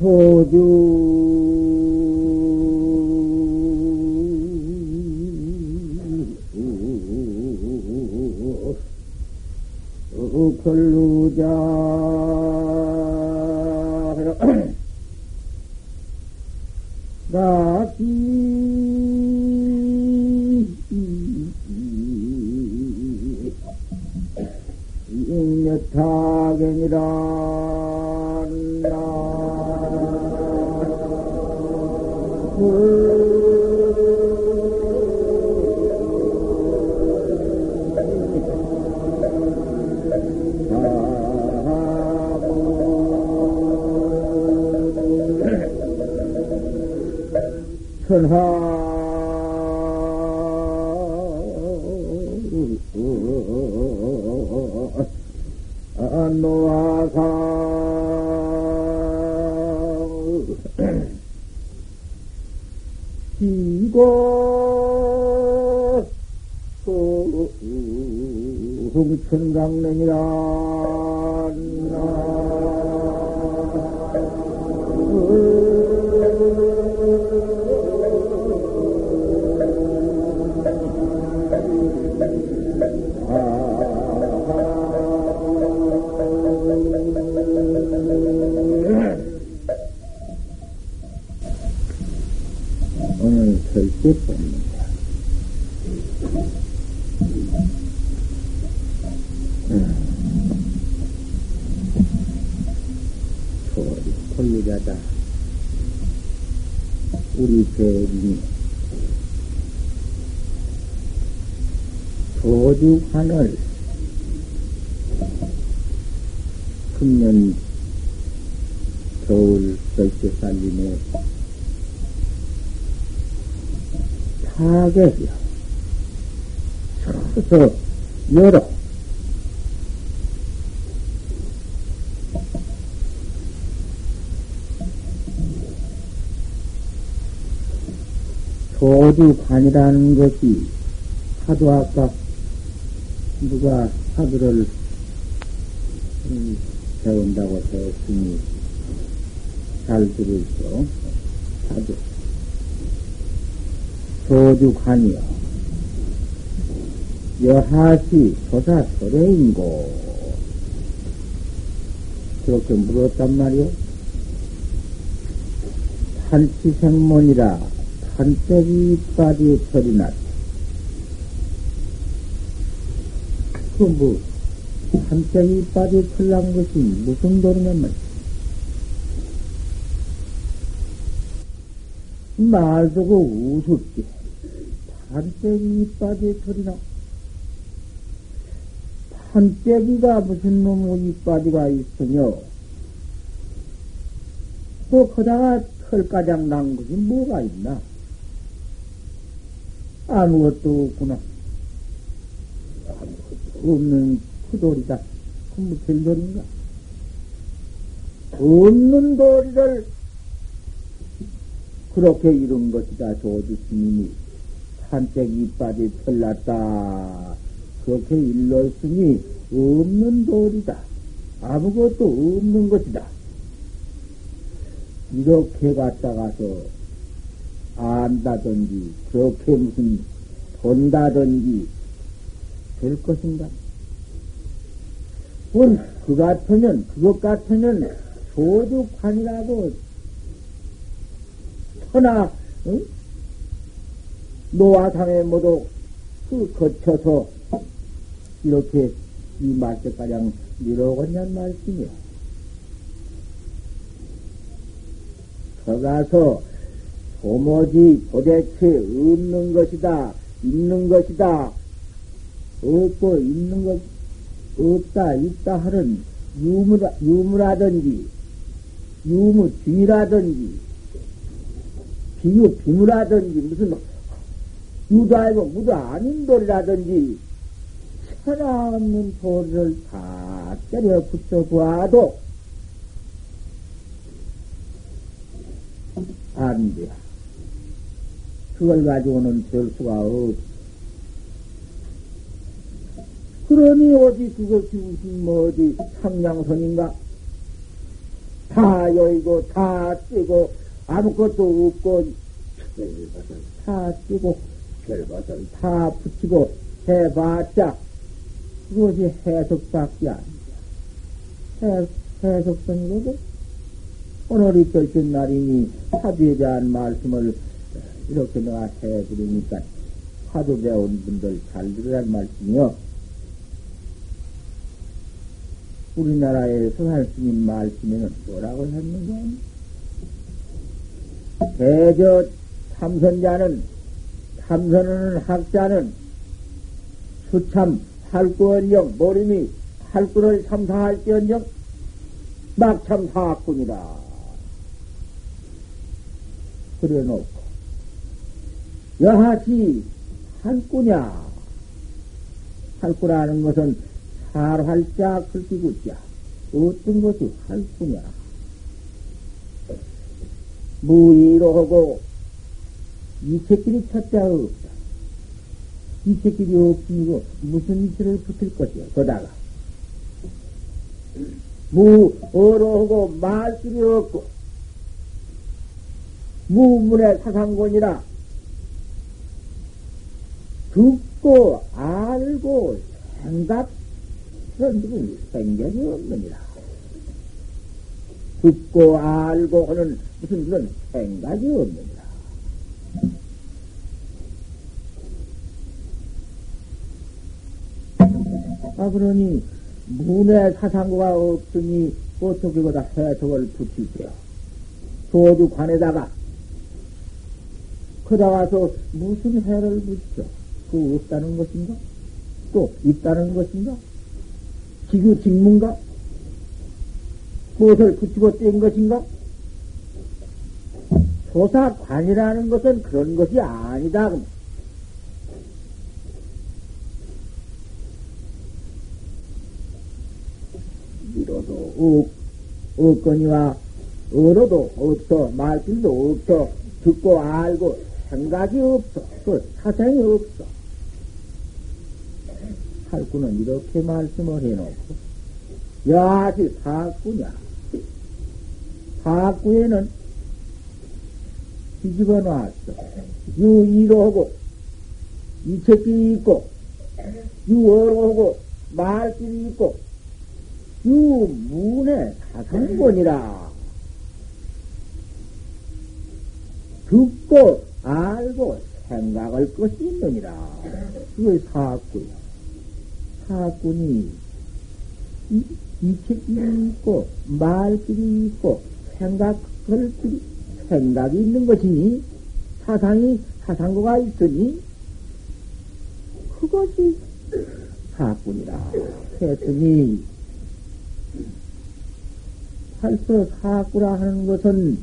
소주 걸루자 오늘 절대 봅니다. 소리 콜리자다. 우리 대인이 도주환을 금년 겨울 절대 살림에 타격이야. 서서 열어. 도주관이라는 것이 하도 아까 누가 사두를 음, 배운다고 했으니 잘 들으시오. 사두. 도주관이여. 여하시 조사 소래인고. 그렇게 물었단 말이요. 판치생문이라 판때기 이빨이 털이 났다. 그 뭐, 판때기 이빨이 털난 것이 무슨 도리냔 말이야. 말도 그 우습게. 판때기 이빨이 털이 나. 판때기가 무슨 놈의 이빨이가 있으며, 또 거다가 털가장 난 것이 뭐가 있나? 아무것도 없구나. 아무것도 없는 그 돌이다. 그 무슨 돌인가? 없는 돌이를 그렇게 이룬 것이다. 조주 스님이 산책 이빨이 털났다. 그렇게 일렀으니 없는 돌이다. 아무것도 없는 것이다. 이렇게 갔다가서 안다든지 그렇게 무슨 돈다든지 될 것인가? 그건 그 같으면 그것 같으면 소주관이라고 천하 응? 노화상에 모두 그 거쳐서 이렇게 이 말씀가량 밀어오겠냔 말씀이야. 거가서 도무지 도대체 없는 것이다, 있는 것이다, 없고 있는 것, 없다, 있다 하는 유무, 유무라든지, 유무주의라든지, 비유, 비무라든지, 무슨, 아니고 무도 아닌 돌이라든지, 천하없는 돌을 다 때려 붙여 보아도, 안 돼. 그걸 가지고는 될 수가 없. 그러니 어디 그것이 무슨 뭐 어디 상냥선인가? 다다 여의고 다 뛰고 아무것도 없고 다 뛰고 별것을 다 붙이고 해봤자 그것이 해석밖에 아니다. 해석성이거든. 오늘이 결정 날이니 화두에 대한 말씀을 이렇게 내가 해드리니까 화두 배운 분들 잘 들으란 말씀이요. 우리나라의 서산 스님 말씀에는 뭐라고 했는가? 대저 참선자는, 참선하는 학자는 수참 할구언령, 모림이 할구를 참사할지언정 막참 사학군이다. 그래 놓고, 여하시 한꾸냐? 할구라는 것은 살활자 글귀구자. 어떤 것이 할구냐? 무의로 하고 이체끼리 찾자 없다. 이체끼리 없으니고 무슨 이체를 붙일 것이야, 거다가. 무 어로 하고 말길이 없고 무문의 사상권이라 듣고 알고 생각 그런 적은 생각이 없느니라. 듣고 알고 하는 무슨 그런 생각이 없느니라. 아, 그러니, 문의 사상고가 없으니 어떻게 보다 해석을 붙이세요. 소주 관에다가, 그다 와서 무슨 해를 붙여? 그 없다는 것인가? 또 있다는 것인가? 지구 직문가? 무엇을 붙이고 뗀 것인가? 조사관이라는 것은 그런 것이 아니다. 억, 억거니와 어로도 없어, 말씀도 없어, 듣고 알고 생각이 없어, 그 사생이 없어. 할구는 이렇게 말씀을 해놓고, 야시 사구냐. 사구에는 뒤집어 놨어. 유이로 하고, 이책길이 있고, 유어로 하고, 말길이 있고, 유문의 사상권이라. 듣고, 알고, 생각할 것이 있느니라. 그게 사구야. 사꾼이 이책이 있고 말길이 있고 생각할 길이 생각이 있는 것이니 사상이 사상고가 있으니 그것이 사꾼이라 했으니 벌써 사꾸라 하는 것은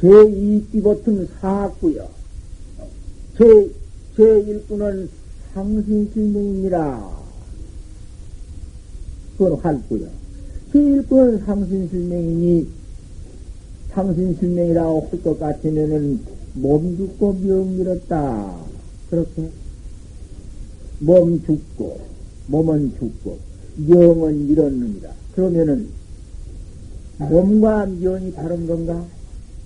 제2기 같은 사꾸여 제, 제1구는 상신실명입니다. 그건 할구요. 제1구는 상신실명이니 상신실명이라고 할 것 같으면은 몸 죽고 명 잃었다. 그렇게 몸 죽고 몸은 죽고 명은 잃었느니라. 그러면은 몸과 명이 다른 건가?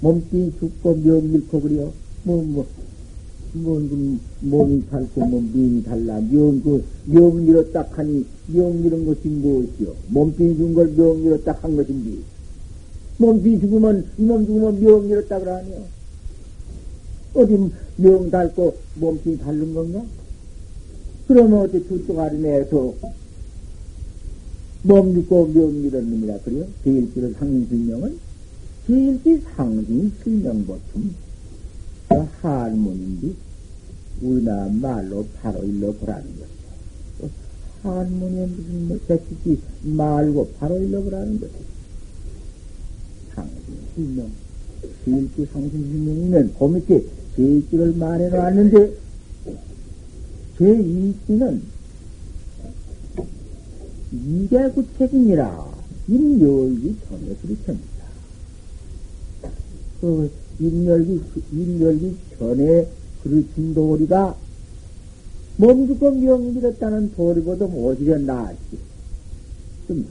몸띠 죽고 명 잃고 그래요? 뭐, 뭐, 뭔, 그, 몸이 달고, 뭐, 미이 달라. 명, 그, 명 잃었다 하니, 명 잃은 것이 무엇이요? 몸뚱이 죽은 걸명 잃었다 한 것인데. 몸뚱이 죽으면, 몸 죽으면 명 잃었다 그러니요. 어디 명 닳고 몸뚱이 닳는 건가? 그러면 어떻게 두쪽 아래내서 몸 죽고 명 잃었느니라 그래요? 제일기를 상인실명은? 제일기 상인실명보충. 한문인데, 우리나라 말로 바로 일러보라는 것이요. 한문에 무슨 뭐 대치지 말고 바로 일러보라는 것이요. 상신실명. 제일기 상신실명이면 그 밑에 제일기를 말해놓았는데, 제2기는 이계 구책이니라 임열기 전에 그렇습니다. 그 임열기, 임열기 전에 그르친 도리가 몸 죽고 명 잃었다는 도리보다 오히려 나았지. 좀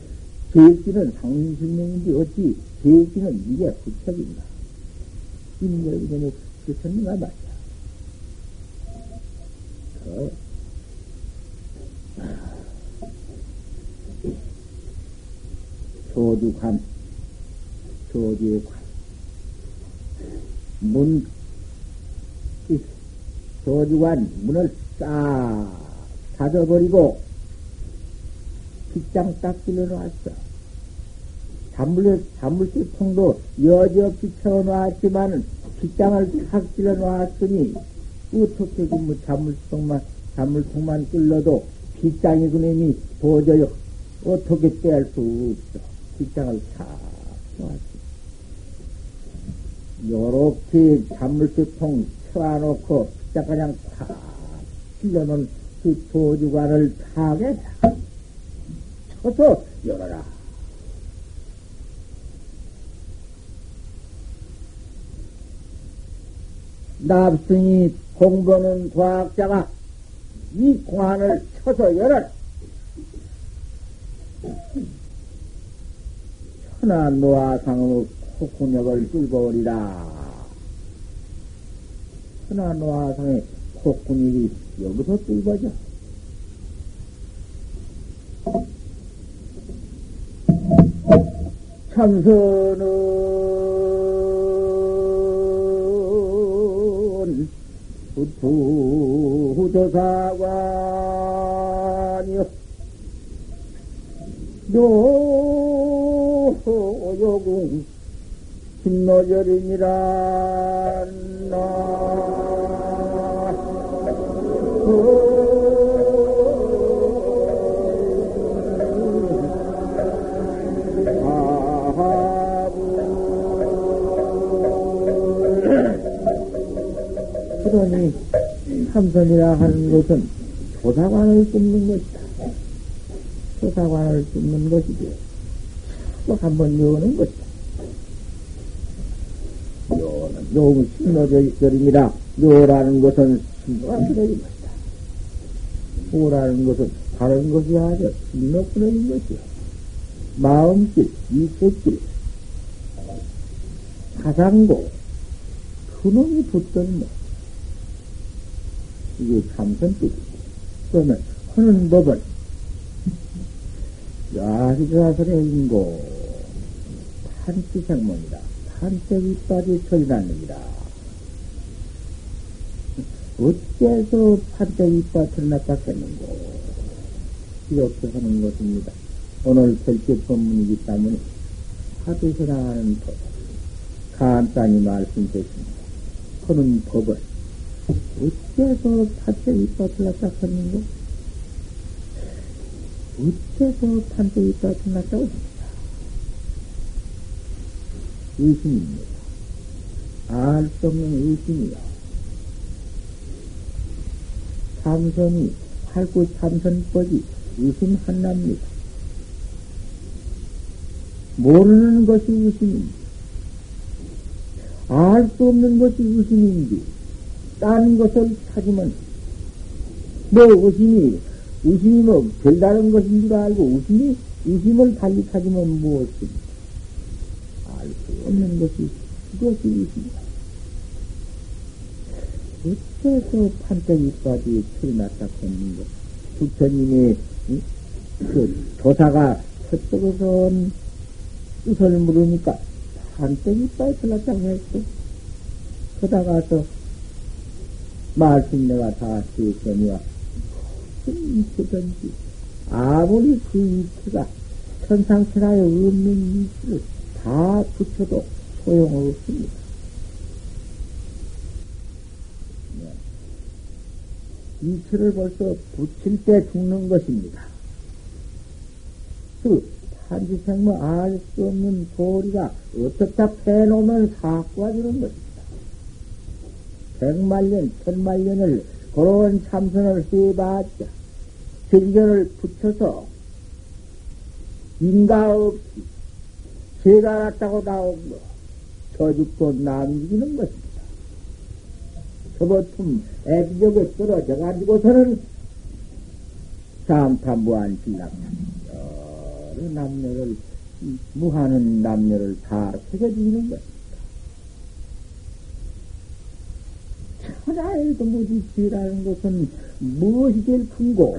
계획기는 상승명인데 어찌 계획기는 이게 부척인가? 인멸이 전에 부처님가 맞아. 조주관, 조주의 관. 문, 조주관 문을 싹 닫아버리고 빗장 딱 길러놨어. 잔물, 잔물쇠 통도 여지없이 채워놨지만 빗장을 탁 길러놨으니 어떻게 그뭐 잔물통만, 잔물통만 끌러도 빗장이 그놈이 도저히 어떻게 뗄수 없어. 빗장을 탁 놨어. 요렇게 잔물쇠통 채워놓고 빗장 그냥 탁 길러놓은 그 도주관을 타게 쳐서 열어라. 납승이 공부하는 과학자가 이 공안을 쳐서 열어라. 천하 노화상의 콧구녕을 뚫어버리라. 천하 노화상의 콧구녕이 여기서 뚫어져. 참선은 부투도사관이요 요요궁 신노절이니라 나 그러니 참선이라 하는 것은 조사관을 뚫는 것이다. 조사관을 뚫는 것이지. 또 한 번 여는 것이다. 요는 요는 신노절입니다. 요라는 것은 끊어진 것이다. 오라는 것은 다른 것이 아니라 신노 끊어진 것이야. 마음길, 이세길, 가상고, 그놈이 붙던 것. 이게 참선뜻. 그러면, 하는 법은, 야시가설의 인고, 판치생문이다. 판색 이빨이 처리났느니라. 어째서 판색 이빨 처리났겠는고? 이렇게 하는 것입니다. 오늘 결제 법문이기 때문에 하도서 나가는 법, 간단히 말씀드렸습니다. 하는 법을 어째서 판때 이빨을 낚았는고? 어째서 판때 이빨을 낚았다고 합니다. 의심입니다. 알 수 없는 의심이야. 참선이, 활구 참선법이 의심 한납니다. 모르는 것이 의심입니다. 알 수 없는 것이 의심인지, 딴 것을 찾으면, 뭐 의심이, 의심이 뭐 별다른 것인 줄 알고 의심이, 의심을 찾으면 무엇입니까? 알 수 없는 것이, 그것이 의심이다. 어째서 판때기까지 틀어놨다 했는가? 부처님의, 그, 조사가 서쪽에서 온 뜻을 물으니까 판때기 틀렸다고 했어. 그다가서 말씀 내가 다 쓰었으니와 큰 이치든지 아무리 그 이치가 천상천하에 없는 이치를 다 붙여도 소용없습니다. 이치를 벌써 붙일 때 죽는 것입니다. 그 한지생모 알 수 없는 도리가 어떻게 패놓으면 되는 것입니다. 백만년, 천만년을 그런 참선을 해봤자, 정견을 붙여서 인가 없이 죄가 났다고 나온 거, 저죽도 남기는 것입니다. 저보통 애기적에 떨어져 가지고서는 삼탄무한 신랑자 그대로 남녀를, 무하는 남녀를 다 새겨주는 것. 천하에도 무지 지라는 것은 무엇이 제일 큰고,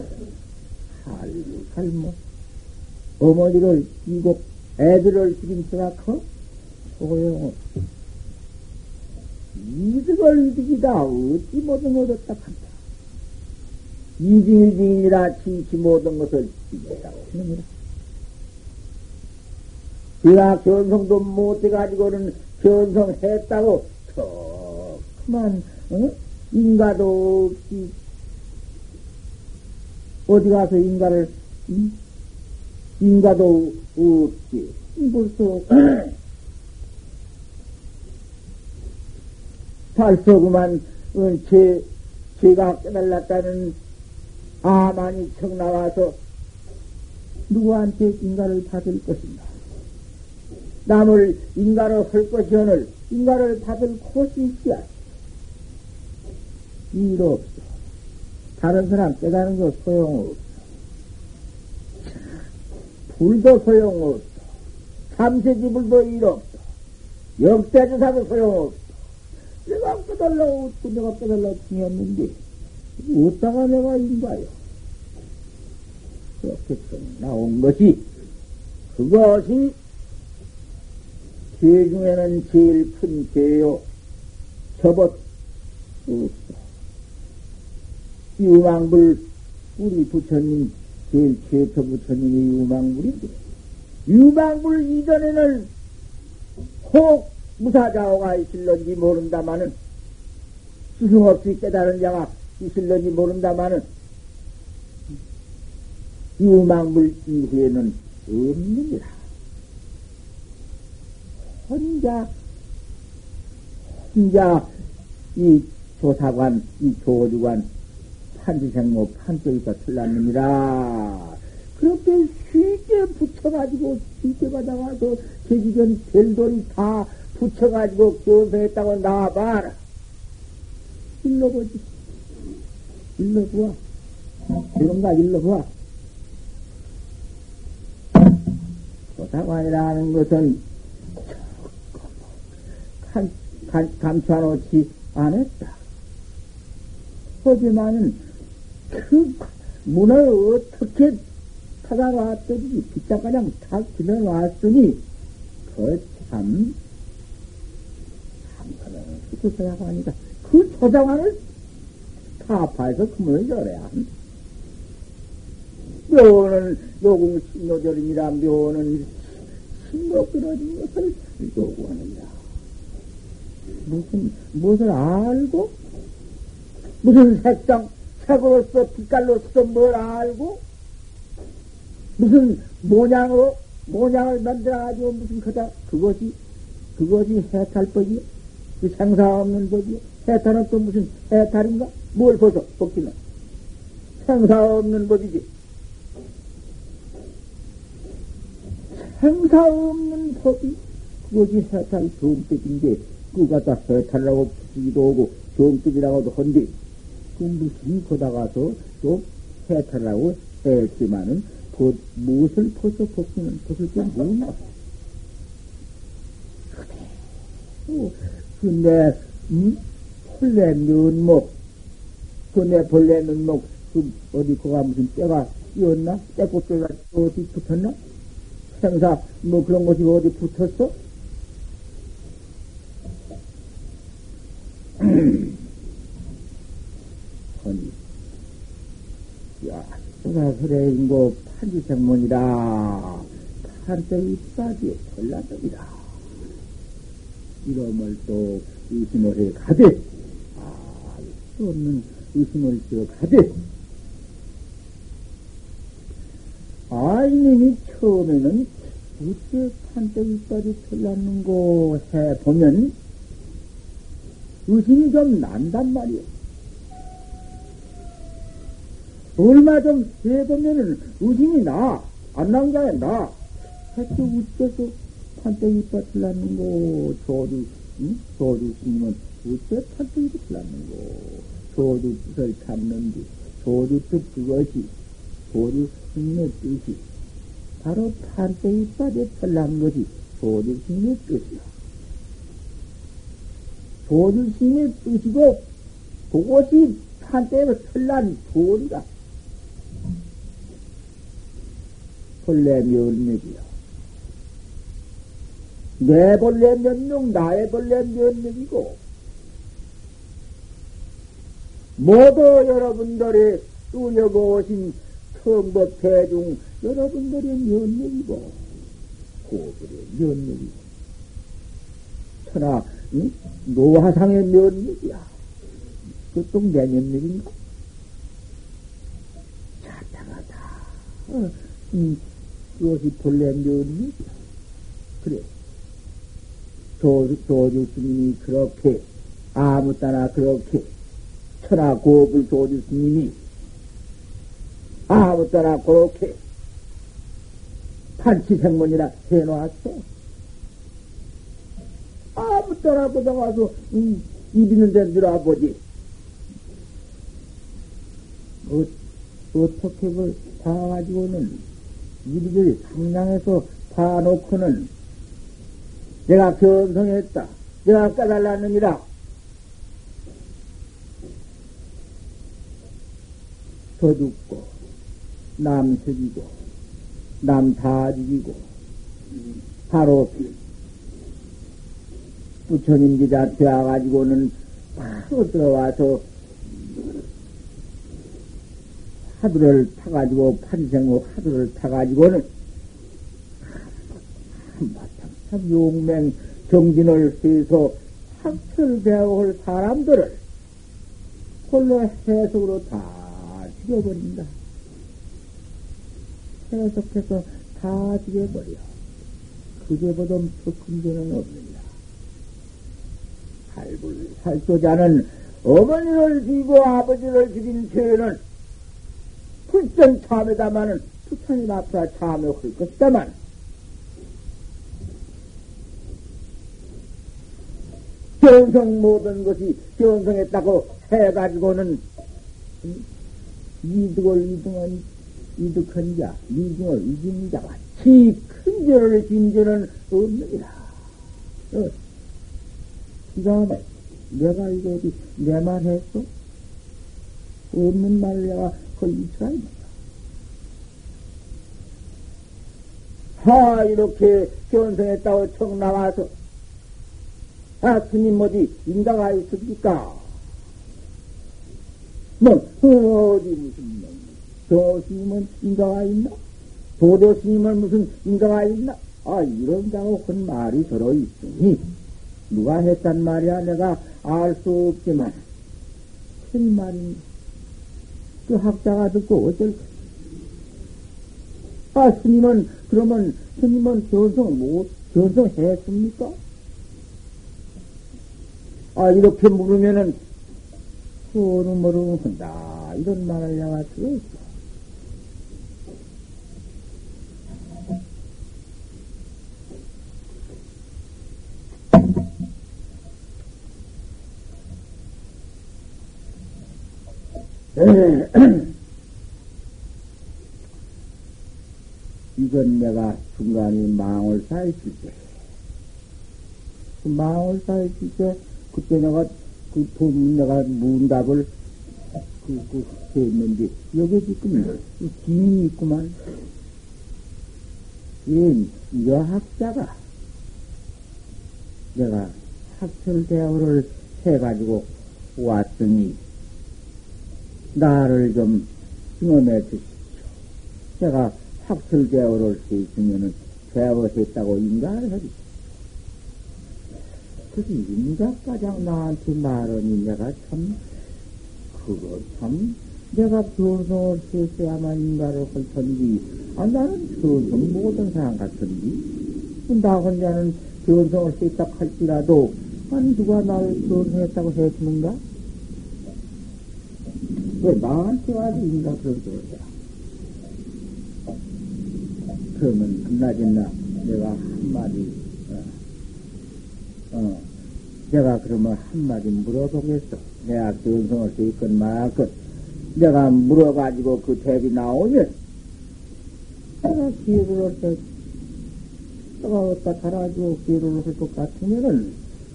살고, 살모. 어머니를 이고 애들을 죽인 생각하? 소용없어. 이득을 이득이다. 어찌 모든 얻었다 한다. 이징이징이라 지치 모든 것을 이겼다고 하느니라. 그가 견성도 못해가지고는 견성했다고 저 그만 어? 인가도 없이 어디 가서 인가를 응? 인가도 없지 벌써 벌써 그만 어, 제 제가 깨달았다는 아만이 청 나와서 누구한테 인가를 받을 것인가? 남을 인가로 할 것이오늘 인가를 받을 곳이 있어야 일 없어. 다른 사람 깨달은 거 소용없어. 불도 소용없어. 삼세지불도 일 없어. 역대주사도 소용없어. 내가 깨달라고, 내가 깨달라고 중이었는데, 어디다가 내가 인가요? 그렇게 나온 것이, 그것이 죄 중에는 제일 큰 죄요. 접었, 유망불, 우리 부처님, 제일 최초 부처님이 유망불인데, 유망불 이전에는 혹 무사자오가 있을런지 모른다마는, 스승 없이 깨달은 자가 있을런지 모른다마는, 유망불 이후에는 없느니라. 혼자, 혼자 이 조사관, 이 조주관, 판지생모 판쪽이가 틀렸느니라. 그렇게 쉽게 붙여가지고, 쉽게 받아가서 제기전 별돌이 다 붙여가지고 교사했다고 나와봐라. 일러 보지. 일러 보아. 그런가 일러 보아. 조사관이라는 것은 감, 감, 감춰놓지 않았다. 하지만은 그 문을 어떻게 찾아왔더니 빗장가량 다 지나왔으니 그참 참그는 그 조사관이다. 그 조사관을 타파해서 그 문을 열어야 한다. 묘는 요공 신노절입니다. 묘는 신고 끊어진 것을 요구하느냐. 무슨, 무엇을 알고? 무슨 색상, 색으로서, 빛깔로서 뭘 알고? 무슨 모양으로, 모양을 만들어가지고 무슨 그다, 그것이, 그것이 해탈법이요? 그 생사 없는 법이요? 해탈은 또 무슨 해탈인가? 뭘 벗어, 벗기는? 생사 없는 법이지. 생사 없는 법이 그것이 해탈 정법인데 그 갖다 해탈이라고 붙이기도 하고 정법이라고도 한데 그 무슨 거다가서 또 해탈이라고 했지만은 그 무엇을 벗어 벗기는 벗을 게 뭐냐? 근데 음? 벌레 면목 그내 벌레 면목 그 어디 거가 무슨 뼈가 띄었나? 떼꽃뼈가 어디 붙었나? 생사, 뭐 그런 것이 어디 붙었어? 아니, 야, 내가 그래, 인고 판지생문이라, 판때 이빠지 털나적이다. 이름을 또 의심을 해 가되, 아, 수 없는 의심을 져 가되, 아이님이 처음에는 어째 판때기까지 틀렸는고 해보면 의심이 좀 난단 말이오. 얼마 좀 해보면은 의심이 나. 안 나온 게 아니라 나. 해도 어째서 판때기까 틀렸는고 조주, 응? 조주 스님은 어째 판때기가 틀렸는고 조주 뜻을 찾는디 조주 뜻 그것이 조주 스님의 뜻이 바로 판때 이빠에 털난 것이 도주스님의 뜻이야. 도주스님의 뜻이고, 그것이 판때로 털난 도리다. 본래 면맥이야. 내 본래 면목, 나의 본래 면맥이고, 모두 여러분들이 뚫려고 오신 성법 대중 여러분들의 면목이고, 고들의 면목이고, 천하, 응? 노화상의 면목이야. 그것도 내 면목인가? 자타가 다. 어, 음, 그것이 본래 면목이야. 그래. 도주 스님이 그렇게, 아무 따나 그렇게, 천하 고불 도주 스님이 아무 따나 그렇게 판치생문이라 해놓았어. 아무 따나 보다 와서, 음, 입 있는 데 들어보지. 어, 어떻게 그, 봐가지고는, 이리저리 상냥해서 봐놓고는, 내가 견성했다. 내가 깨달았느니라. 더 죽고, 남 죽이고, 남 다 죽이고, 바로 부처님 기자 되어가지고는 바로 들어와서 하두를 타가지고, 판생호 하두를 타가지고는 한바탕 참 용맹 정진을 해서 올 사람들을 홀로 해석으로 다 죽여버린다. 해석해서 다 죽여버려. 그게보다 더큰 죄는 없느냐. 살불, 살소자는 어머니를 죽이고 아버지를 죽인 죄는 불전 참에다마는 부처님 앞에 참여할 것이다만 견성 모든 것이 견성했다고 해가지고는 이득을 이등한 이득한 자, 이등을 이긴 자가 지큰 죄를 진 죄는 없느니라. 어. 막 내가 이거 어디 내 말 했어? 없는 말을 내가 이치가 있는다. 하, 이렇게 견성했다고 청 나와서 아, 스님 어디 인가가 있습니까? 뭐, 어디 무슨, 뭐, 저 스님은 인가가 있나? 도도 스님은 무슨 인가가 있나? 아, 이런 자고 한 말이 들어 있으니, 누가 했단 말이야? 내가 알 수 없지만, 큰 말인, 그 학자가 듣고 어쩔 아, 스님은, 그러면, 스님은 견성 못, 견성했습니까? 아, 이렇게 물으면은, 소를 모르면 한다. 이런 말을 내가 들었어. 이건 내가 중간에 망을 쌓였을 때, 그 망을 쌓였을 때, 그때 내가 그 돈, 내가 문답을 그, 그, 했는데, 여기 지금 기인이 있구만. 이 여 학자가 내가 학철대학을 해가지고 왔더니, 나를 좀 증언해 주십시오. 제가 학철대학을 수 있으면은 대학했다고 인가를 해주십시오. 그래서 인자가장 나한테 말하니 내가 참, 그거 참, 내가 변성을 했어야만 인가를 할 텐데, 아, 나는 변성 모든 사람 같은데, 나 혼자는 변성을 했다 할지라도, 아니, 누가 나를 변성했다고 해주는가? 왜 나한테 와서 인가 그런 소리야? 그러면, 한낮이나 내가 한마디, 어, 어, 내가 그러면 한마디 물어보겠어. 내가 견성을 세건 말건. 내가 물어가지고 그 대비 나오면, 내가 기회를 얻어, 내가 어디다 달아주고 기회를 얻을 것 같으면은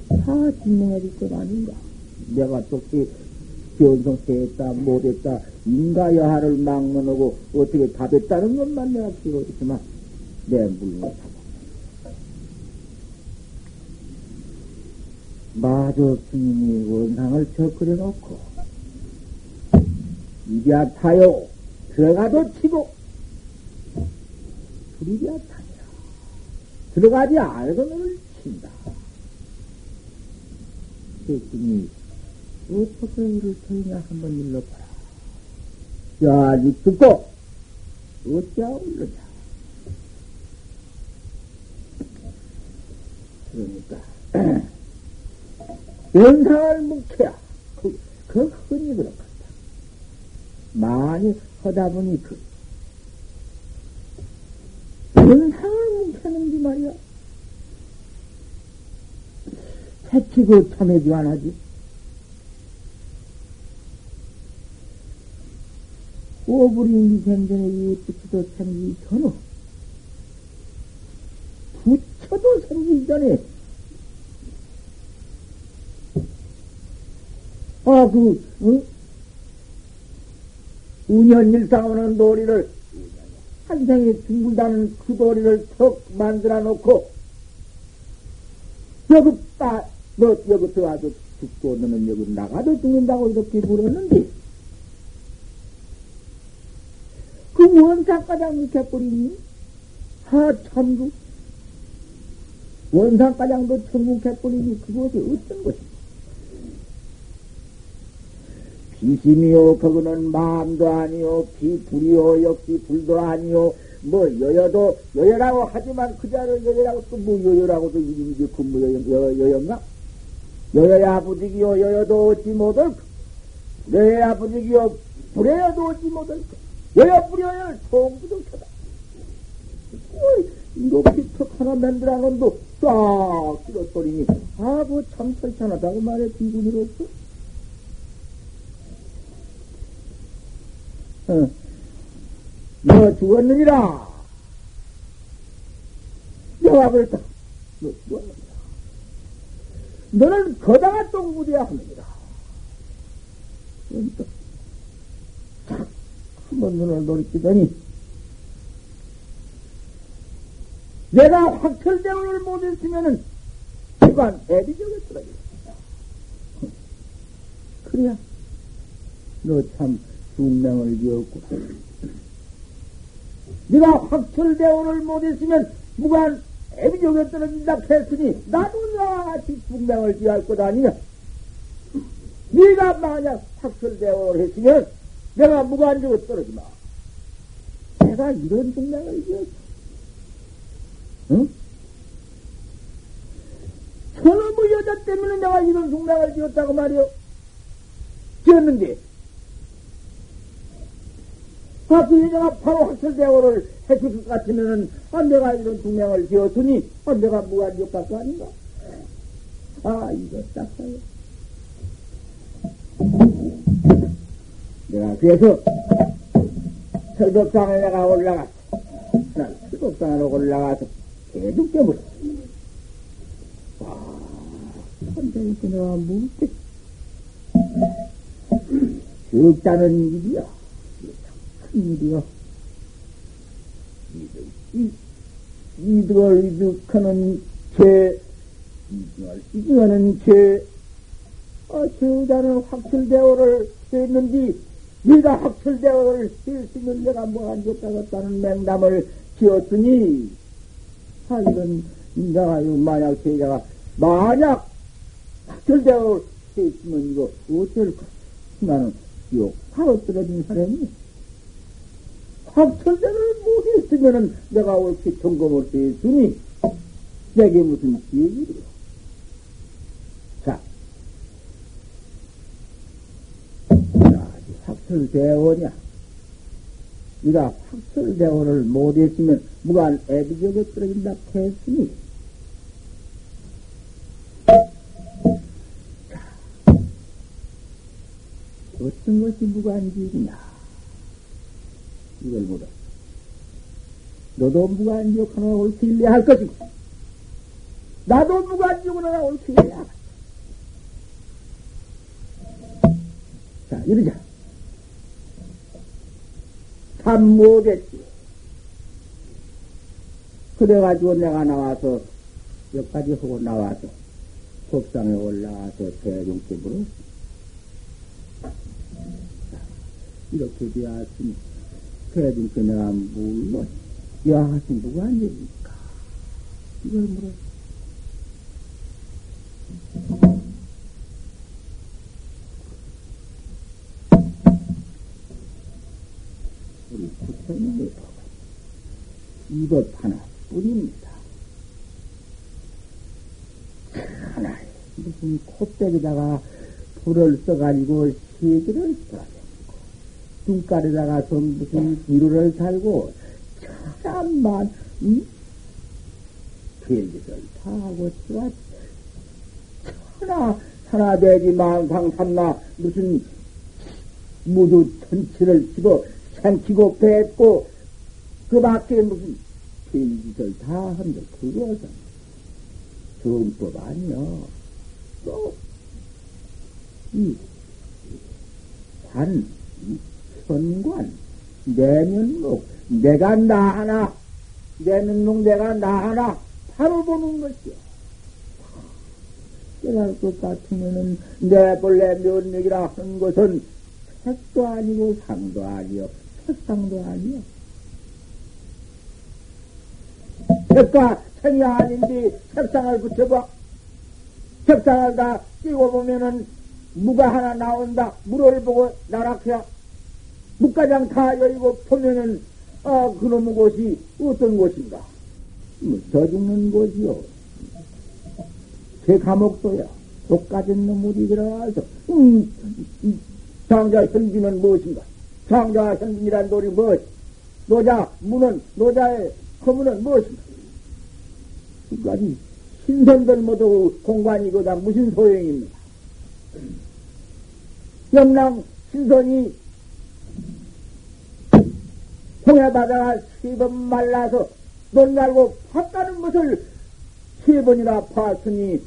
다 증명해 줄 것 아닌가. 내가 또그 변성했다, 못했다, 인가 여하를 막론하고 어떻게 답했다는 것만 내가 기록했지만, 내 물론 답. 마저 스님이 원상을 적그려 놓고, 이리야 타요, 들어가도 치고, 불이야 타냐. 들어가지 않고는 친다. 스님이 어떻게 일을 터이냐 한번 일러봐라. 야, 니 듣고, 어찌하고 일러냐. 그러니까, 연상을 묵혀야, 그, 그 흔히 그렇겠다. 많이 하다 보니 그, 연상을 묵혀는지 말이야. 그 참여지 안 하지? 오불이 생전에 이 부처도 생기기 전후, 부처도 생기기 전에, 아, 그, 응? 운현일상하는 도리를, 한 생에 죽는다는 그 도리를 턱 만들어 놓고, 여기 빠, 너 여기 들어와도 죽고 너는 여기 나가도 죽는다고 이렇게 물었는데, 그 원상가장 묵혀버리니? 하, 참그. 원상가장도 천묵해버리니 그것이 어떤 것이냐? 비심이요, 그거는 마음도 아니요, 비불이요, 역시 불도 아니요, 뭐, 여여도, 여여라고 하지만 그 자를 여여라고 또 뭐 여여라고도 이름이 근무 여여, 여여인가? 여여야 부득이요, 여여도 얻지 못할 여여야 부득이요, 불에여도 얻지 못할 여여 뿌려야 통부족하다. 이렇게 턱 하나 만들어 놓은도 싹 쓸어버리니, 아, 뭐 참 설찬하다고 말해, 비군이로서. 어, 너 죽었느니라. 내가 그랬다. 너 죽었느니라. 너는 거다가 똥부대야 하느니라. 그러니까, 한번 눈을 돌이키더니, 내가 확철대오를 못했으면은, 그간 애비적을 쓰러지겠다. 그래야, 너 참, 중명을 지었구나. 네가 확철대오를 못했으면, 무관 애비적에 떨어진다 했으니, 나도 너와 같이 중명을 지할 것 아니냐? 네가 만약 확철대오를 했으면, 내가 무관적으로 떨어지 마. 내가 이런 중명을 지었어. 응? 저놈의 여자 때문에 내가 이런 중명을 지었다고 말이요. 지었는데, 아, 그 여자가 바로 학철대오를 했을 것 같으면은, 아, 내가 이런 중명을 지었으니, 아, 내가 무관적 갖고 아닌가? 아, 이거 땄어요. 내가 그래서 철벽장에 내가 올라갔어. 난 철벽장으로 올라가서 계속 깨물었어. 와, 선생님, 내가 뭡게 적다는 일이야. 큰 일이야. 이득, 이득을 이득하는 죄, 이득을 이득하는 죄, 어, 제자는 확철대오를 했는지, 네가 확철대오를 했으면 내가 뭐안 좋다겠다는 맹담을 지었으니, 아, 이런, 내가, 만약 제자가, 만약 확철대오를 했으면 이거 어쩔까? 나는 욕 바로 떨어진 사람이, 확철대오를 못했으면은 내가 옳게 점검을 했으니, 내게 무슨 기획이요? 확철대오냐? 네가 확철대오를 못했으면 무관 애비적에 떨어진다 했으니 자, 어떤 것이 무관지이냐? 이걸 보다. 너도 무관지옥 하나 옳게 일래야 할 것이고, 나도 무관지옥 하나 옳게 일래야 할 것이고. 자, 이러자. 참 뭐겠지. 그래가지고 내가 나와서 여기까지 하고 나와서 법상에 올라와서 대중집으로 이렇게 되었으니 대중께 내가 물론 여하신 누가 아닙니까? 이걸 물어. 우리 부처님의 이것 하나 뿐입니다. 하나 무슨 콧대기다가 불을 써가지고 시기를 써가지고 눈가에다가 좀 무슨 기루를 달고 참만 응? 별짓을 다 하고 제가 천하 하나 되지 만상 삼나 무슨 무두 천치를 치 고 생키고 뱉고 그 밖에 무슨 별짓을 다 한다. 그것은 정법 아니요. 또, 이, 관, 이 현관, 내면록, 내가 나 하나, 내면록 내가 나 하나, 바로 보는 것이요. 깨달을 것 같으면은, 내 본래 면역이라 하는 것은 색도 아니고 상도 아니요. 색상도 아니요. 색과 생이 아닌데 색상을 붙여봐. 색상을 다 끼고 보면은 무가 하나 나온다. 물을 보고 나락해야 묵가장 다 열고 보면은 아 그놈의 곳이 어떤 곳인가? 저 죽는 곳이요. 제 감옥도야. 독가진 놈물이 들어와서 음, 음, 장자 현빈은 무엇인가? 장자 현빈이란 돌이 무엇? 노자 문은 노자의 허문은 무엇인가? 그까지 신선들 모두 공간이고 다 무슨 소용입니다. 염랑 신선이 홍해바다가 세번 말라서 논 날고 팠다는 것을 세 번이나 봤으니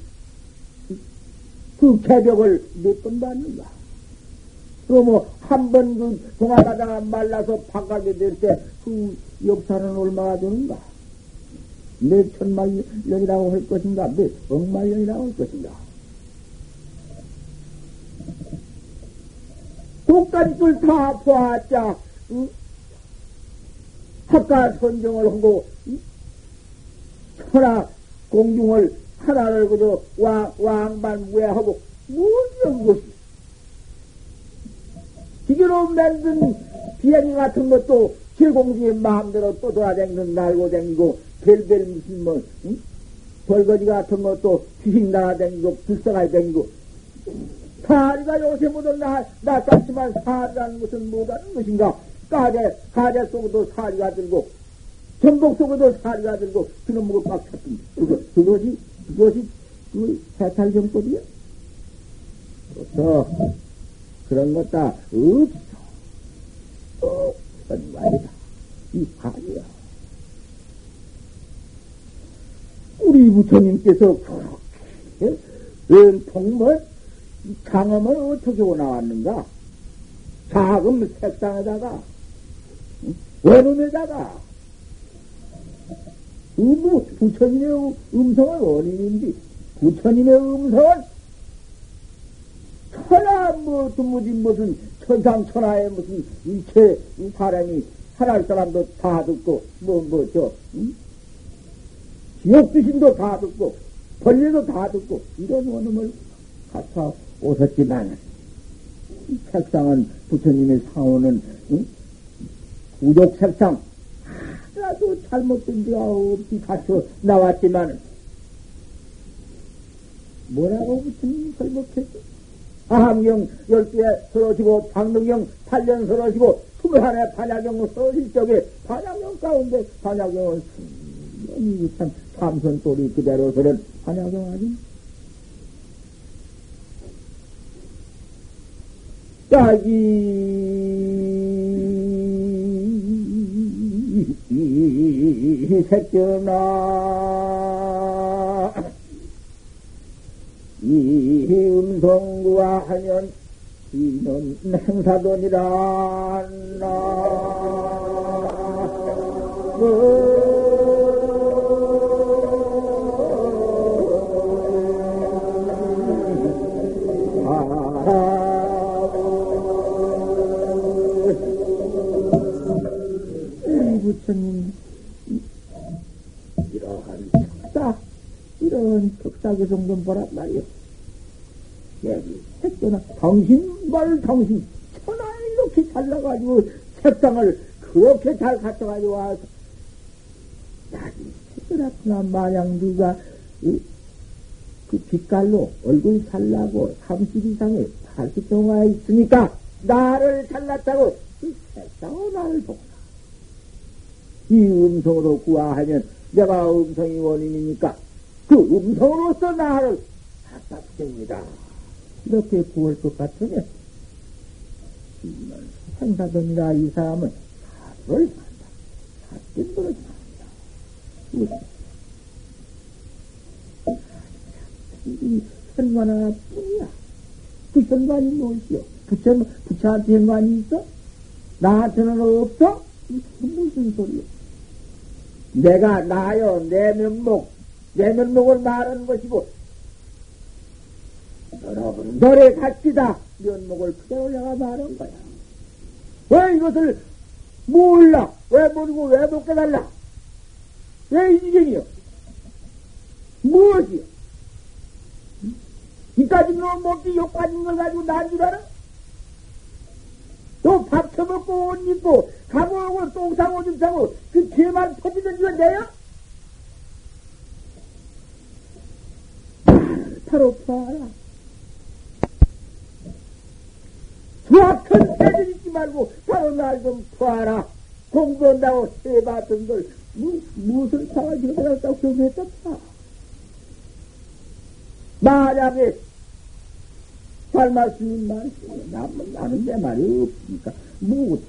그 개벽을 몇번 봤는가? 그뭐 한번 그 동화바다가 말라서 바가게 될 때 그 역사는 얼마나 되는가? 몇 천만 년이라고 할 것인가? 몇 억만 년이라고 할 것인가? 똑같은 다 보았자, 응? 학가 선정을 하고, 응? 천하 공중을 하나를 그저 왕, 왕만 외하고, 무슨 것이. 기계로 만든 비행기 같은 것도 실공주의 마음대로 또 돌아다니는 날고 다니고, 별별 무슨 뭐, 응? 벌거지 같은 것도 휘식 날아다니고, 불쌍하게 다니고, 사리가 요새 모두 나, 낯았지만 사리라는 것은 뭐라는 것인가? 가재, 가재 속에도 사리가 들고, 전복 속에도 사리가 들고, 그놈 먹고 꽉 찼던, 그거, 그것이, 그것이, 그 해탈 정법이야? 없어. 그런 것 다 없어. 어, 그건 말이다. 이 아니야. 우리 부처님께서 그렇게 은통을 장엄을 어떻게 나왔는가? 작은 색상에다가, 원음에다가, 뭐, 부처님의 음성은 원인인지, 부처님의 음성은 천하 뭐, 무지 무슨, 천상 천하에 무슨, 이체 사람이, 하나할 사람도 다 듣고, 뭐, 뭐, 저, 응? 지옥 귀신도 다 듣고, 벌레도 다 듣고, 이런 원음을 갖다 오셨지만, 색상은 부처님의 상호는, 응? 구독 색상, 하나도 잘못된 데가 없이 갖춰 나왔지만, 뭐라고 부처님이 설법했죠? 아함경 열두에 서러지고, 장등경 팔년 서러지고, 스물하나에 반야경 서러질 적에, 반야경 가운데 반야경은 순전히 참, 참선돌이 그대로서는 반야경 아니? 딱이 이 새끼나 이 음성구와 하면 이는 행사돈이라 나 이런 척사의 정도 보란 말이요. 여기 택도나 당신 말 당신 천하 이렇게 잘나가지고 책상을 그렇게 잘 갖다가지고 와서 야이 택도나구나 마냥 누가 이, 그 빛깔로 얼굴 살라고 30 이상의 80 동화 있으니까 나를 잘났다고 이 책상을 나를 보고 이 음성으로 구하하면 내가 음성이 원인이니까 그 음성으로서 나를 붙입니다. 이렇게 구할 것 같으면 이는 생사돈이라 이 사람은 사를 산다. 사진도를 산다. 이 현관 하나뿐이야. 그 현관이 무엇이요? 부처, 부처한테 현관이 있어? 나한테는 없어? 무슨 소리요? 내가 나요, 내 면목, 내 면목을 말하는 것이고, 여러분, 너의 가치다. 면목을 그대로 내가 말한 거야. 왜 이것을 몰라? 왜 모르고 왜 못 깨달라? 왜이 지경이요? 무엇이요? 이까지 너 먹기 욕받는 걸 가지고 난 줄 알아? 또 밥 처먹고 옷 입고 가보고 똥 사고 오줌 사고 그 죄만 퍼지던 이건 내야? 봐라. 수학큰 패들 있지 말고 바로 날좀 봐라. 공부한다고 해봤던 걸 무, 무슨 사가지고 해놨다고 경했다 봐. 만약에 말씀인 말씀, 나는, 나는 내 말이 없으니까, 못,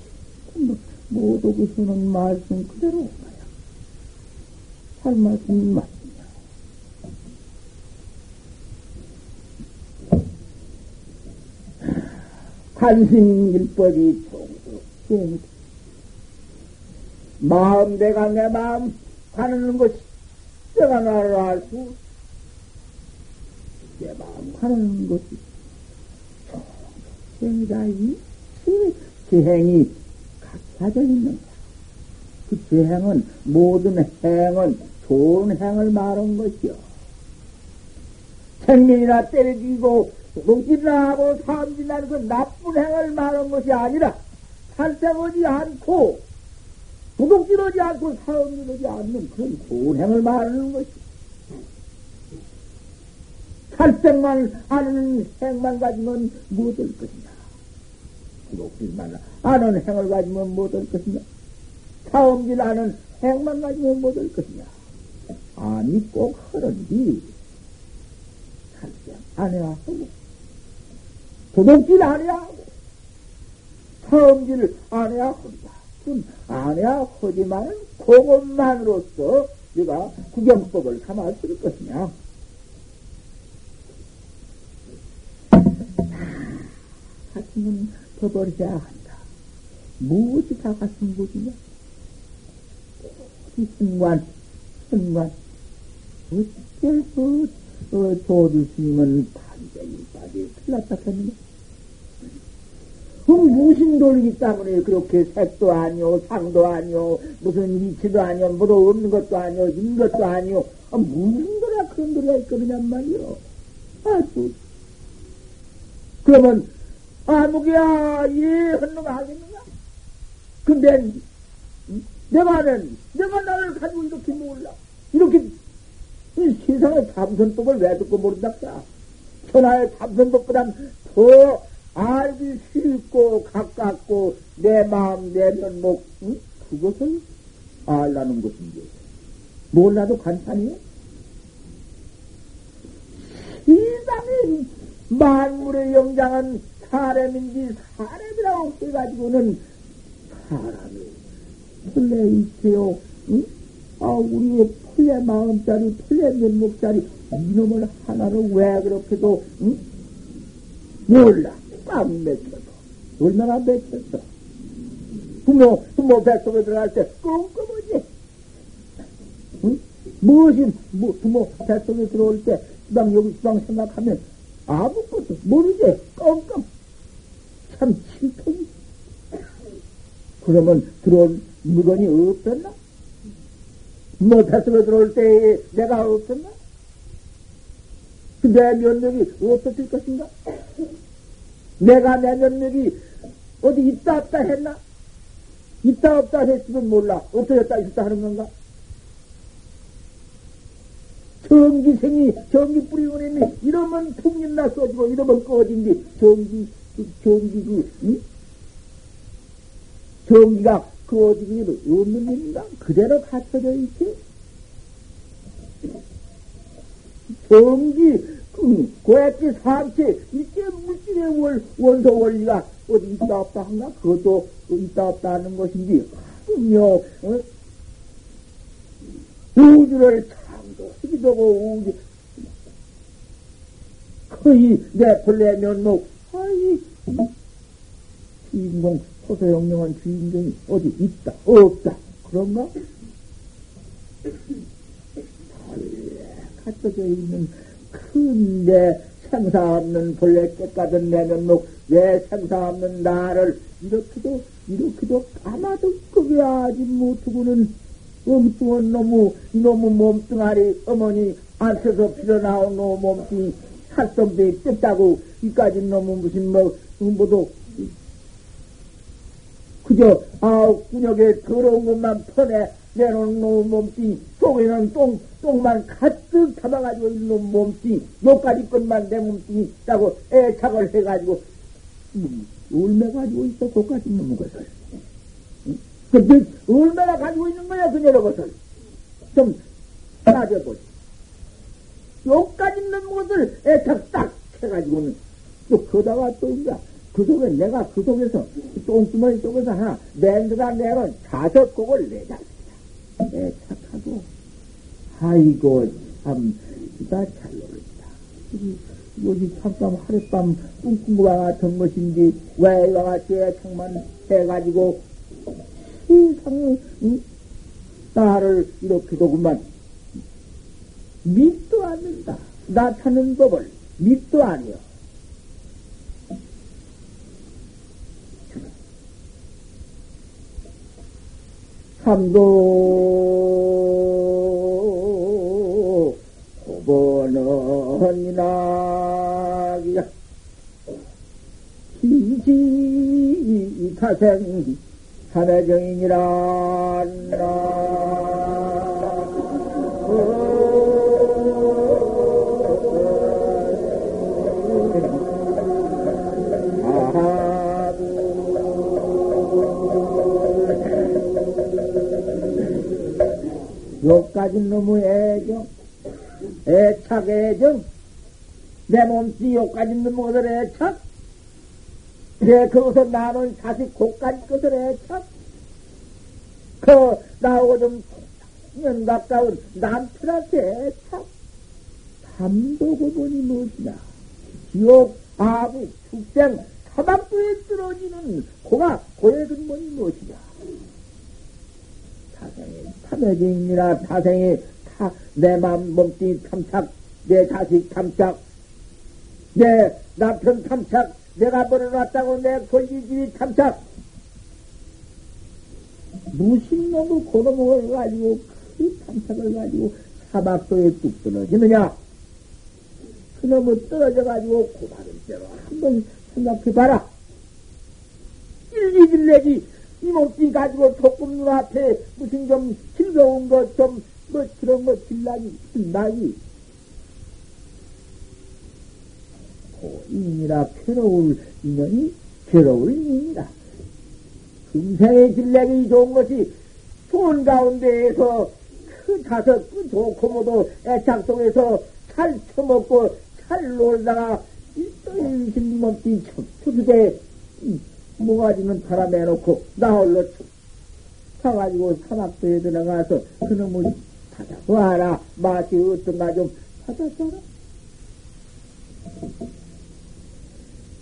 못 오고서는 말씀 그대로 가야. 할 말씀인 말씀 이야. 관심일법이 종종, 마음, 내가 내 마음 가는 것이 내가 나를 알 수, 내 마음 가는 것이 행이다, 이 재행이 각사져 있는. 그 재행은, 모든 행은 좋은 행을 말한 것이요. 생명이나 때려주고, 도둑질이나 하고 사람질이나 그 나쁜 행을 말한 것이 아니라, 살생하지 않고, 도둑질하지 않고 사람질하지 않는 그런 좋은 행을 말하는 것이. 살생만 하는 행만 가지면 못될 것이냐. 구독질만 아는 행을 가지면 못할 것이냐? 사음질 아는 행만 가지면 못할 것이냐? 아니, 꼭 하는디. 살짝 안 해야 하고, 도둑질 안 해야 하고, 사음질 안 해야 한다. 그럼 안 해야 하지만 그것만으로서 내가 구경법을 삼았을 것이냐? 같으면 버버려야 한다. 무엇이 다 같은 곳이냐? 이 승관, 승관. 어째 그, 어, 도두 스님은 반대일까지 틀렸다 했느냐? 그 무슨 돌이기 때문에 그렇게 색도 아니오, 상도 아니오, 무슨 위치도 아니오, 뭐도 없는 것도 아니오, 있는 것도 아니오. 아, 무슨 돌이야, 그런 돌이가 있거든요, 말이요. 아주. 그러면 아무개야, 예, 헌놈 하겠는가? 근데, 내가는, 내가 나를 가지고 이렇게 몰라. 이렇게, 이 세상의 참선법을 왜 듣고 모른다, 천하의 참선법보다 더 알기 쉽고 가깝고, 내 마음, 내 면목, 응? 그것을 알라는 것인지. 몰라도 간판이요? 세상에 만물의 영장은 사람인지 사람이라고 해가지고는 사람이 본래 있어요. 응? 아, 우리의 본래 마음짜리, 본래 면목짜리, 이놈을 하나를 왜 그렇게도, 응? 몰라. 꽉 맺혀서. 얼마나 맺혔어. 부모, 부모 뱃속에 들어갈 때 꼼꼼하지. 응? 무엇이, 뭐, 부모 뱃속에 들어올 때, 수당, 여기 수당 생각하면 아무것도 모르지. 꼼꼼. 참 칠통이. 그러면 들어온 물건이 없었나? 뭐 뱃속에 들어올 때 내가 없었나? 내 면목이 없었을 것인가? 내가 내 면목이 어디 있다 없다 했나? 있다 없다 했으면 몰라. 없어졌다 있었다 하는 건가? 전기생이 전기 뿌리고 있니 이러면 풍림나 써지고 이러면 꺼진디 전기 그, 전기 그 응? 전기가 꺼지기 없는 일인가 그대로 갖춰져 있지 전기 그 고액지 삼체 이게 물질의 월, 원소 원리가 어디 있다 없다 한가 그것도 있다 없다 하는 것인지 분명 어? 우주를 창조하기도 하고 우주 거의 내 본래 면목 아이 주인공 소소영령한 주인공이 어디 있다 없다 그런가? 본래 갖춰져 있는 큰내 생사 없는 본래 깨끗한 내 면목 내 생사 없는 나를 이렇게도 이렇게도 아마도 그게 아직 못하고는 엉뚱한 놈의 이놈의 몸뚱아리 어머니 안에서 피어나온 놈의 몸뚱이 살점대에 뜯다고 이까지 놈은 무슨 뭐 뭐도 그저 아홉 군역에 더러운 것만 퍼내 내놓은 놈의 몸뚱이 속에는 똥 똥만 가득 담아가지고 있는 몸뚱이 요까지 것만 내 몸뚱이 있다고 애착을 해가지고 음, 얼마 가지고 있어 그까지 놈의 것을 그, 얼마나 가지고 있는 거야, 그녀의 것을. 좀, 따져보지. 요까지 있는 것을 애착 딱 해가지고는, 또, 거다가 또, 이제, 그 속에, 내가 그 속에서, 똥주머니 속에서 하나, 맨드가 내는 자석곡을 내자. 애착하고, 아이고, 참, 기가 잘 놀았다. 뭐지, 잠깐 하룻밤 꿈꾼과 같은 것인지, 왜 이와 같이 애착만 해가지고, 세상에, 응? 나를 이렇게도 그만 믿도 않는다. 나타는 법을 믿도 아니요. 참도 호 번은 이나기야. 진지 타생 사내정이니라. 요까지 너무 애정, 애착 애정, 내 몸뚱이 요까지 너무 것을 애착, 내 거기서 나는 자식 고까지 것을 애착, 그, 나하고 좀, 년 가까운 남편한테 애착, 담도고 보니 무엇이냐. 지옥, 아부, 축생, 사막부에 떨어지는 고가, 고액은 뭐니 무엇이냐. 타생이 탐해진이라 타생이 타, 내 맘, 몸뚱이 탐착, 내 자식 탐착, 내 남편 탐착, 내가 벌어놨다고 내 권리주의 탐착, 무신놈의 고놈을 가지고 그 탐착을 가지고 사막도에 뚝 떨어지느냐? 그놈을 떨어져가지고 고마른 대로 한번 생각해봐라. 일기질 내기 이 몸뚱이 가지고 조금 눈앞에 무슨 좀 즐거운 것, 좀, 뭐, 그런 거 질라기, 질나기. 인이라 괴로울 인연이 괴로울 인이라. 금생의 질렉이 좋은 것이 좋은 가운데에서 그 다섯 그 좋고 모도 애착 속에서 잘 처먹고 잘 놀다가 일도일 신몸띠 척추주대 모가지는 바람에 놓고 나 홀로 사가지고 사막도에 들어가서 그놈을 찾아봐라. 맛이 어떤가 좀 찾아봐라.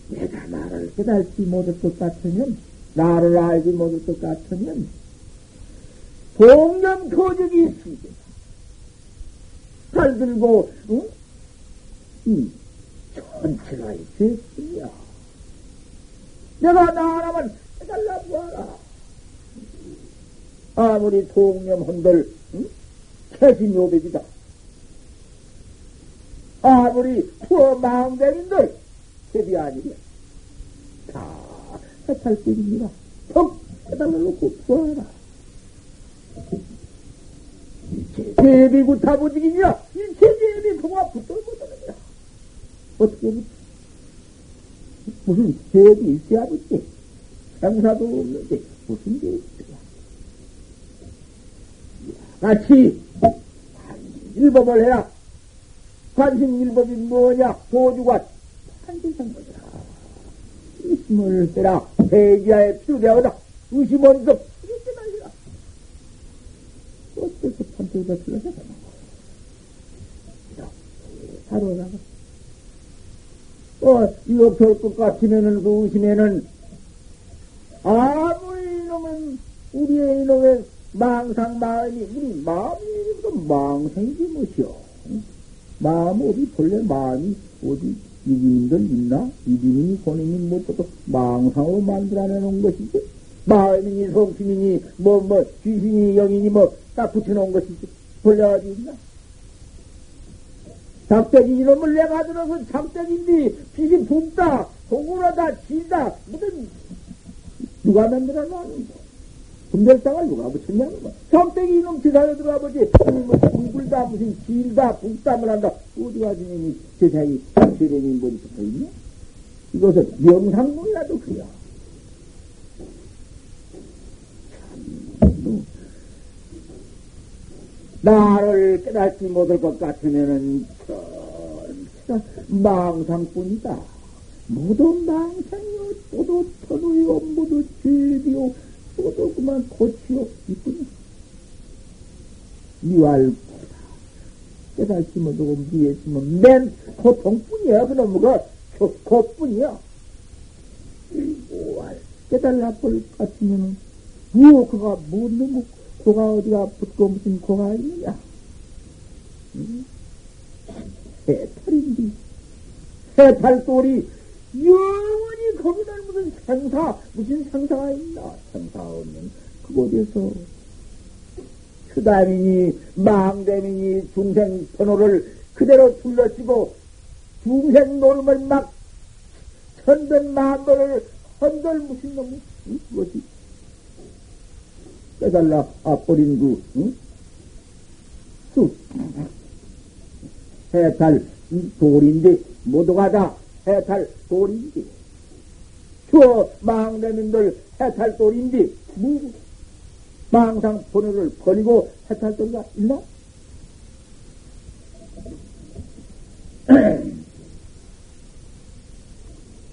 내가 나를 깨달지 못할 것 같으면, 나를 알지 못할 것 같으면, 동년 거적이 있습니다. 팔 들고, 응? 이 전체가 있었으며, 내가 나 하나만 해달라 보아라. 아무리 동념 한들, 응? 캐신 요백이다. 아무리 푸어 망대인들, 세비 아니랴. 다 해탈길입니다. 턱 해달라 놓고 푸어라. 제비 구타부직이냐? 이 제비 그와 붙들 못하느냐? 어떻게 붙 무슨 제비 있어야 붙지? 장사도 없는데 무슨 제비 있어야? 같이 일법을 해라. 관심 일법이 뭐냐? 보주관 판지상거다. 의심을 해라. 대지하에 필요되어다. 의심 원섭 이렇게 말이라. 어째서 가는 거야? 바로 나가. 어, 이렇게 할것 같으면은 그 의심에는 아무리 이놈은 우리의 이놈의 망상 마음이 우리 마음이 그 망상이지 뭐시오. 마음 어디 본래 마음이 어디 이기님들 있나? 이기님이 본인이 뭐또 망상으로 만들어내놓은 것이지? 마음이니 성심이니 뭐뭐 뭐, 귀신이 영이니 뭐 딱 붙여놓은 것이지? 본래 어디 있나? 작대기 이놈을 내가 들어서 작대기인데 빛이 붓다, 동그라다, 길다, 무슨 누가 만들어 놨는 거? 분별상을 누가 붙였냐는 거야. 성땡이 이놈 제사에 들어가보지. 뭐, 둥글다, 무슨 길다, 북담을 한다. 어디 가서 이 제사에 세례님 머리 붙어 있냐? 이것은 명상문이라도 그래야. 참, 나를 깨닫지 못할 것 같으면은, 전체가 망상뿐이다. 모두 망상이요, 모두 터도요, 모두 죄비요, 모두 그만 고치요, 이뿐이야. 이왈보다 깨닫지 못하고 미했으면 맨 고통뿐이야, 그놈의 고뿐이야. 이왈 깨달라 볼 같으면은, 뭐, 그가, 뭐, 너무, 고가 어디가 붙고 무슨 고가 있느냐? 응? 해탈인데, 해탈돌이 영원히 거기다 무슨 생사, 무슨 생사가 있나? 생사 없는 그곳에서 휴담이니, 망대이니, 중생 번호를 그대로 둘러치고, 중생 노름을 막, 천변 만도를 헌들 무슨 놈이, 응? 그것이. 빼달라, 아, 버린 그, 응? 쑥. 해탈, 돌인데, 모두가 다 해탈 돌인데. 저 망대민들 해탈 돌인데, 뭐, 망상 번호를 버리고 해탈 돌이가 있나?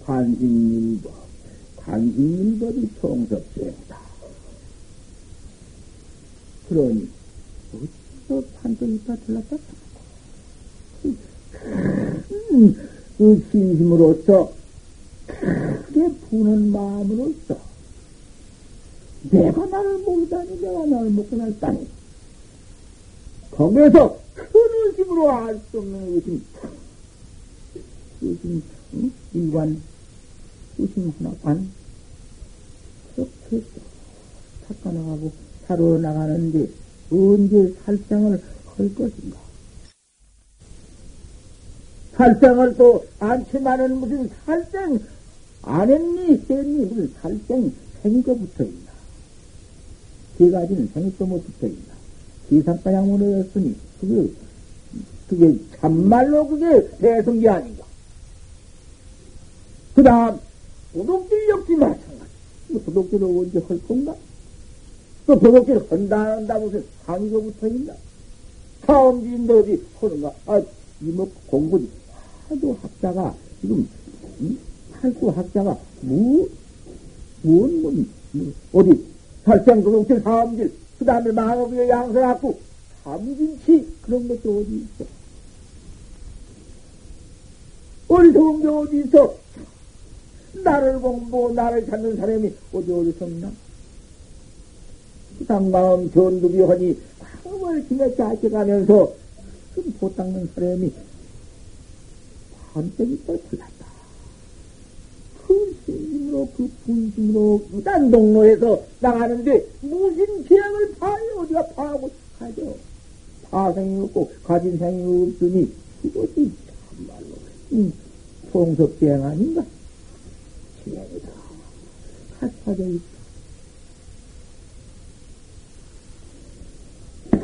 관심일법, 관심일법이 총섭수행이다. 그러니, 어디서 판정이 다 틀렸다? 그 진심으로서 크게 부는 마음으로서 내가 나를 모르다니 내가 나를 못 깨달다니. 거기에서 큰 의심으로 알 수 없는 의심. 의심 응? 일관 의심 하나 반 그렇게 탁가나가고 살아나가는데 언제 살생을 할 것인가? 살생을 또 않지만은 무슨 살생 안 했니 했니 무슨 살생 생이가 붙어 있나? 세 가지는 생이도 못 붙어 있나? 기상가량 문어였으니 그게 그게 참말로 그게 대성기 아닌가? 그 다음 도둑질 역시 마찬가지. 도둑질을 언제 할 건가? 또 도둑질 한다 한다 무슨 상의가 붙어 있나? 사음지인데 어디 하는가? 아 이뭐 공부지 하도 학자가 지금 음? 팔도 학자가 뭐, 뭔, 뭐, 뭐, 어디 설생구동질 사음질, 그 다음에 마음을 양서갖고, 삼진치, 그런 것도 어디 있어? 어리석은 게 어디 있어? 나를 공부, 나를 찾는 사람이 어디 어디서 없나? 상마음 전두비 하니 마음을 지며 짜져가면서 흠포 닦는 사람이 반짝이 떨어졌 다. 그그 분심으로, 딴 동로에서 나가는데 무슨 죄악을 봐요? 어디가 파하고 가죠? 파생이 없고 가진 생이 없으니 이것이 참말로 음, 통섭죄행 아닌가? 죄악이다. 가파져 있다.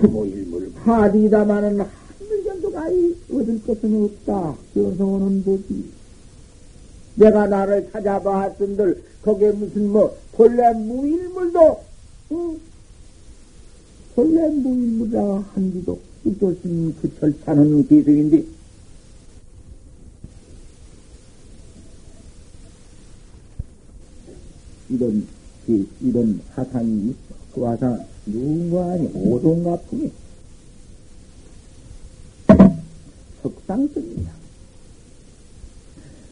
부모 일물 파디다마는 한물견도 아이 얻을 것은 없다. 견성은 보지. 내가 나를 찾아봤은들 거기에 무슨 뭐 본래 무일물도 응? 본래 무일물이라 한디도 이것은 그 절차는 기승인데 이런 이런 사상이 있어. 그 화상 누가 아니 오동가풍이 석상스입니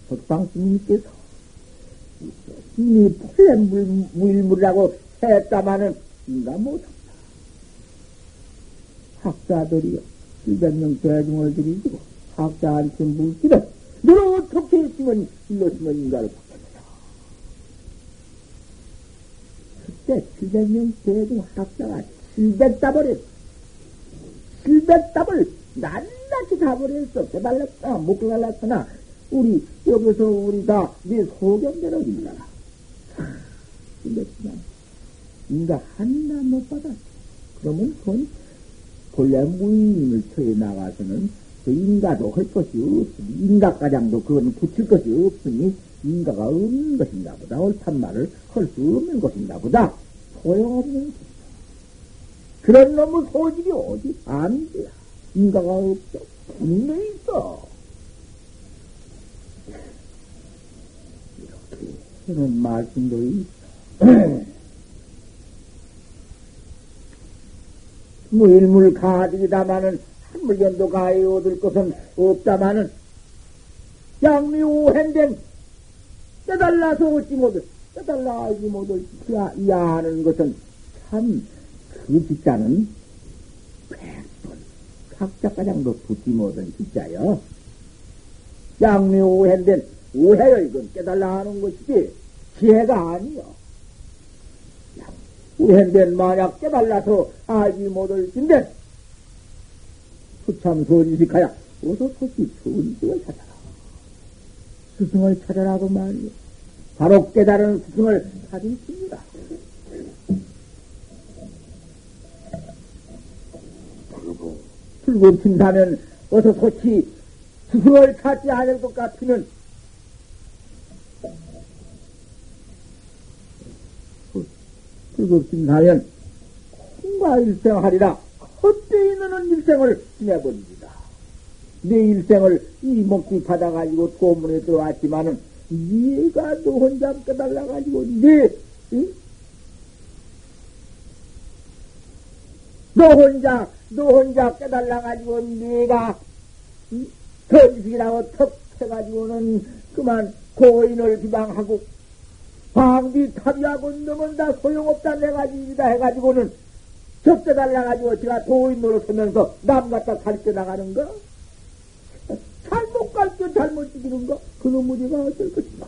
다. 석상스님께서 이미 풀레 무일물이라고 했다마는 인가 못한다. 학자들이요. 700명 대중을 들이시고 학자한테 묻기를 너는 어떻게 했으면 일렀으면 인가를 받겠느냐. 그때 700명 대중 학자가 700답을 했어. 700답을 낱낱이 답을 했어. 깨달았다, 못 깨달았으나 우리 여기서 우리 다네 소견대로 인가라. 틀렸지만 인가 하나 못 받았어. 그러면 그건 본래 무인을 처해 나가서는 그 인가도 할 것이 없으니 인가가장도 그건 붙일 것이 없으니 인가가 없는 것인가 보다 옳단 말을 할 수 없는 것인가 보다 소용없는 것이다. 그런 놈의 소질이 어디 안 돼야 인가가 없어 분명히 있어 하는 말씀도 있어 무일물 가득이다마는 한 물견도 가해 얻을 것은 없다마는 양미오행된 깨달라서 얻지 못을 깨달라 알지 못을 이해하는 것은 참그 직자는 백번 각자 가장도 붙지 못한 직자요. 양미오행된 오해요 이건 깨달라 하는 것이지 지혜가 아니요. 우행된 만약 깨달라서 알지 못할 진데 수참 선지식하야 어서 토시 선지식을 찾아라. 스승을 찾아라고 말이요. 바로 깨달은 스승을 찾으십니다. 불금친다면 어서 소치 스승을 찾지 않을 것 같으면 불급심하면 콩과 일생하리라 헛되이 있는 일생을 지내버립니다. 내 일생을 이 목숨 받아가지고 고문에 들어왔지만은 네가 너 혼자 깨달아가지고 네 응? 너 혼자 너 혼자 깨달아가지고 네가 응? 거짓이라고 턱 해가지고는 그만 고인을 비방하고 방비 탑이하고 놈은 다 소용없다 내가 지이다 해가지고는 적대 달라가지고 제가 도인 노릇하면서 남 갖다 가르쳐 나가는 거? 잘못 가르쳐 잘못 죽이는 거? 그놈 무지가 어쩔 것인가?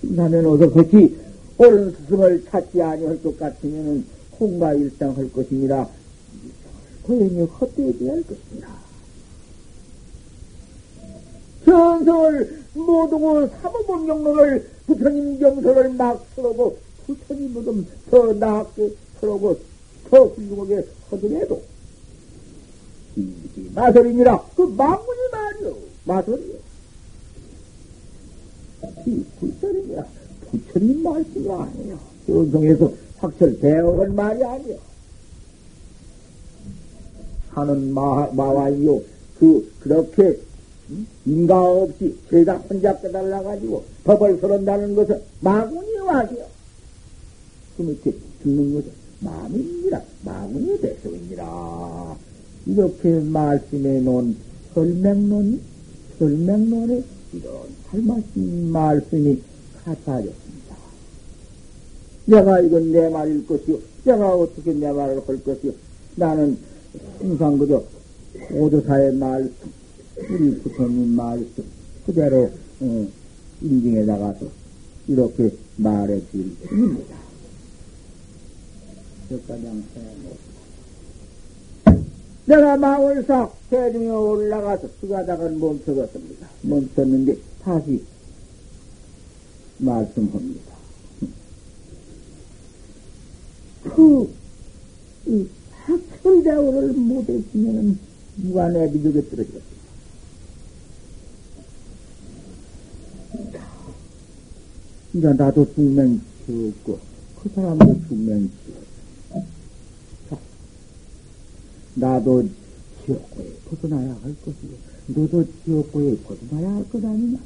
나면 어서 그렇지 옳은 스승을 찾지 아니할 것 같으면은 홍가 일상 할 것이니라 고연히 헛되어야 할 것이니라. 정성을 모두고 사모본 경로를 부처님 경서를 막 서러고 부처님 모든 더 나게 서러고 더 훌륭하게 허드해도. 이지 마설이니라 그 망문이 말이요. 마설이요. 이 불설이니라 부처님 말씀이 아니에요 정성에서 확철 대어한 말이 아니에요 하는 마, 마와이요. 그 그렇게 인가 없이 죄다 혼자 깨달아가지고 법을 서른다는 것은 마군이 와시오. 그 밑에 죽는 것은 마음이니라, 마군이 백성이니라. 이렇게 말씀해 놓은 설명론, 설명론에 이런 할말씀 말씀이 갖다졌습니다. 내가 이건 내 말일 것이요. 내가 어떻게 내 말을 할 것이요. 나는 항상 그저 오도사의 말씀, 우리 부처님 말씀 그대로 어, 인증해 나가서 이렇게 말해 드릴 뿐입니다. 여기까지 내가 마을사 대중에 올라가서 수가다가 멈춰갔습니다. 멈췄는데 다시 말씀합니다. 그, 이 학설대우를 못했으면 무관의 비족에 떨어졌습 이제 나도 죽면 지었고, 그 사람도 죽면 지었어. 자, 나도 지옥고에 벗어나야 할 것이고, 너도 지옥고에 벗어나야 할 것 아니냐?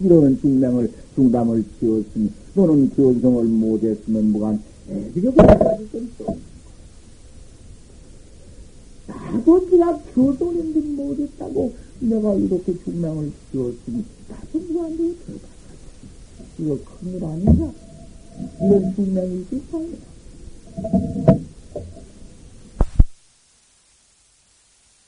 이런 중명을, 중담을 지었으니, 너는 견성을 못했으면 무관 가지고 또. 나도 네가 교도인데 못했다고 내가 이렇게 중명을 지었으니, 나도 무관되게 들어가. 이거 큰일 아닌가? 이런 분명히 거예요.